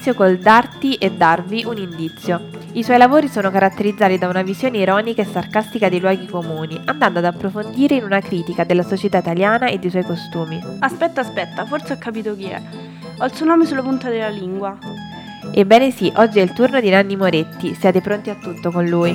Inizio col darti e darvi un indizio. I suoi lavori sono caratterizzati da una visione ironica e sarcastica dei luoghi comuni, andando ad approfondire in una critica della società italiana e dei suoi costumi. Aspetta, aspetta, forse ho capito chi è. Ho il suo nome sulla punta della lingua. Ebbene sì, oggi è il turno di Nanni Moretti, siate pronti a tutto con lui.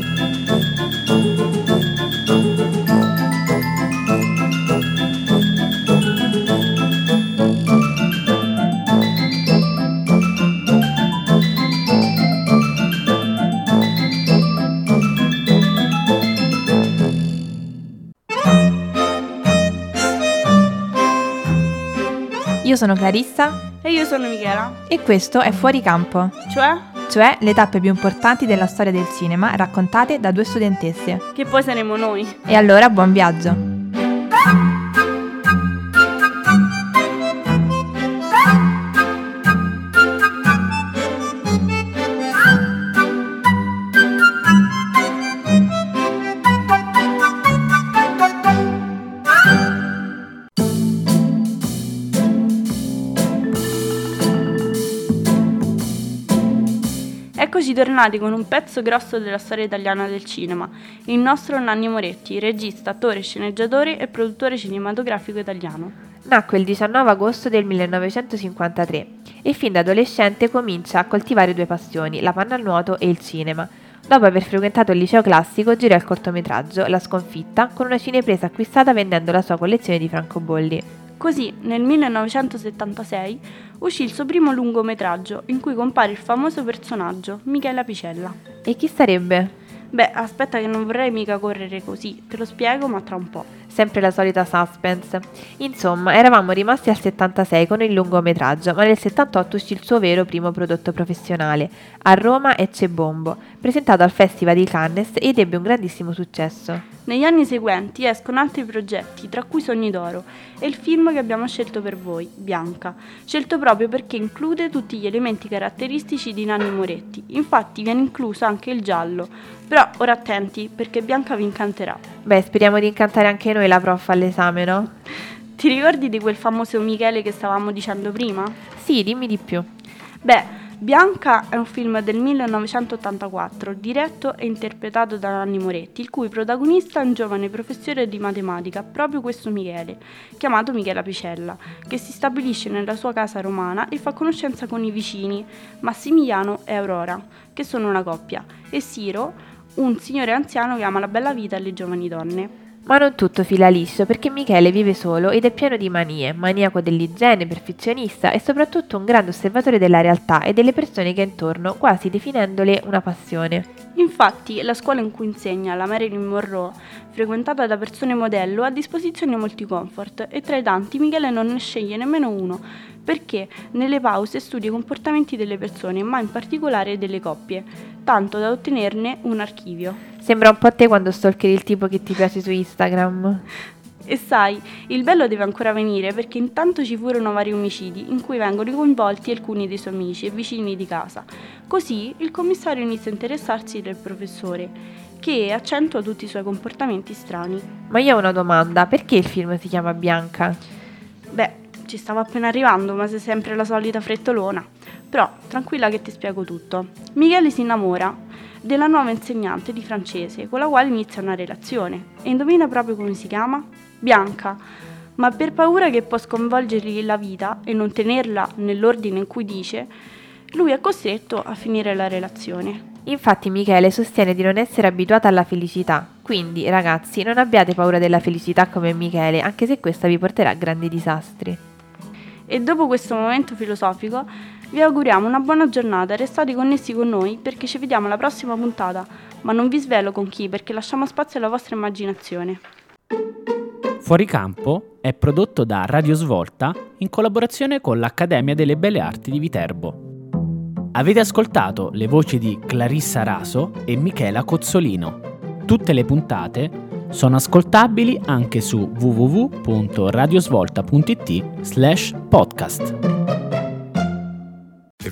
Io sono Clarissa E io sono Michela. e questo è Fuori Campo, Cioè, cioè le tappe più importanti della storia del cinema raccontate da due studentesse. che poi saremo noi. E allora buon viaggio! Eccoci tornati con un pezzo grosso della storia italiana del cinema, il nostro Nanni Moretti, regista, attore, sceneggiatore e produttore cinematografico italiano. Nacque il 19 agosto del 1953 e fin da adolescente comincia a coltivare due passioni, la pallanuoto e il cinema. Dopo aver frequentato il liceo classico, girò il cortometraggio La sconfitta con una cinepresa acquistata vendendo la sua collezione di francobolli. Così, nel 1976, uscì il suo primo lungometraggio in cui compare il famoso personaggio, Michela Picella. E chi sarebbe? Beh, aspetta che non vorrei mica correre così, te lo spiego ma tra un po'. Sempre la solita suspense. Insomma, eravamo rimasti al 76 con il lungometraggio, ma nel 78 uscì il suo vero primo prodotto professionale, a Roma Ecce Bombo, presentato al Festival di Cannes ed ebbe un grandissimo successo. Negli anni seguenti escono altri progetti, tra cui Sogni d'Oro, e il film che abbiamo scelto per voi, Bianca, scelto proprio perché include tutti gli elementi caratteristici di Nanni Moretti, infatti viene incluso anche il giallo, però ora attenti perché Bianca vi incanterà. Beh, speriamo di incantare anche noi la prof all'esame, no? Ti ricordi di quel famoso Michele che stavamo dicendo prima? Sì, dimmi di più. Beh, Bianca è un film del 1984, diretto e interpretato da Nanni Moretti, il cui protagonista è un giovane professore di matematica, proprio questo Michele, chiamato Michela Picella, che si stabilisce nella sua casa romana e fa conoscenza con i vicini Massimiliano e Aurora, che sono una coppia, e Siro, un signore anziano che ama la bella vita e le giovani donne. Ma non tutto fila liscio, perché Michele vive solo ed è pieno di manie, maniaco dell'igiene, perfezionista e soprattutto un grande osservatore della realtà e delle persone che ha intorno, quasi definendole una passione. Infatti, la scuola in cui insegna, la Marilyn Monroe, frequentata da persone modello, ha a disposizione molti comfort e tra i tanti Michele non ne sceglie nemmeno uno, perché nelle pause studia i comportamenti delle persone, ma in particolare delle coppie, tanto da ottenerne un archivio. Sembra un po' a te quando stalkeri il tipo che ti piace su Instagram. E sai, il bello deve ancora venire perché intanto ci furono vari omicidi in cui vengono coinvolti alcuni dei suoi amici e vicini di casa. Così il commissario inizia a interessarsi del professore, che accentua tutti i suoi comportamenti strani. Ma io ho una domanda, perché il film si chiama Bianca? Beh, ci stavo appena arrivando, ma sei sempre la solita frettolona. Però, tranquilla che ti spiego tutto. Michele si innamora della nuova insegnante di francese con la quale inizia una relazione. E indovina proprio come si chiama? Bianca. Ma per paura che può sconvolgergli la vita e non tenerla nell'ordine in cui dice, lui è costretto a finire la relazione. Infatti Michele sostiene di non essere abituata alla felicità, quindi ragazzi non abbiate paura della felicità come Michele, anche se questa vi porterà a grandi disastri. E dopo questo momento filosofico vi auguriamo una buona giornata, restate connessi con noi perché ci vediamo alla prossima puntata, ma non vi svelo con chi perché lasciamo spazio alla vostra immaginazione. Fuori campo è prodotto da Radio Svolta in collaborazione con l'Accademia delle Belle Arti di Viterbo. Avete ascoltato le voci di Clarissa Raso e Michela Cozzolino. Tutte le puntate sono ascoltabili anche su www.radiosvolta.it slash podcast.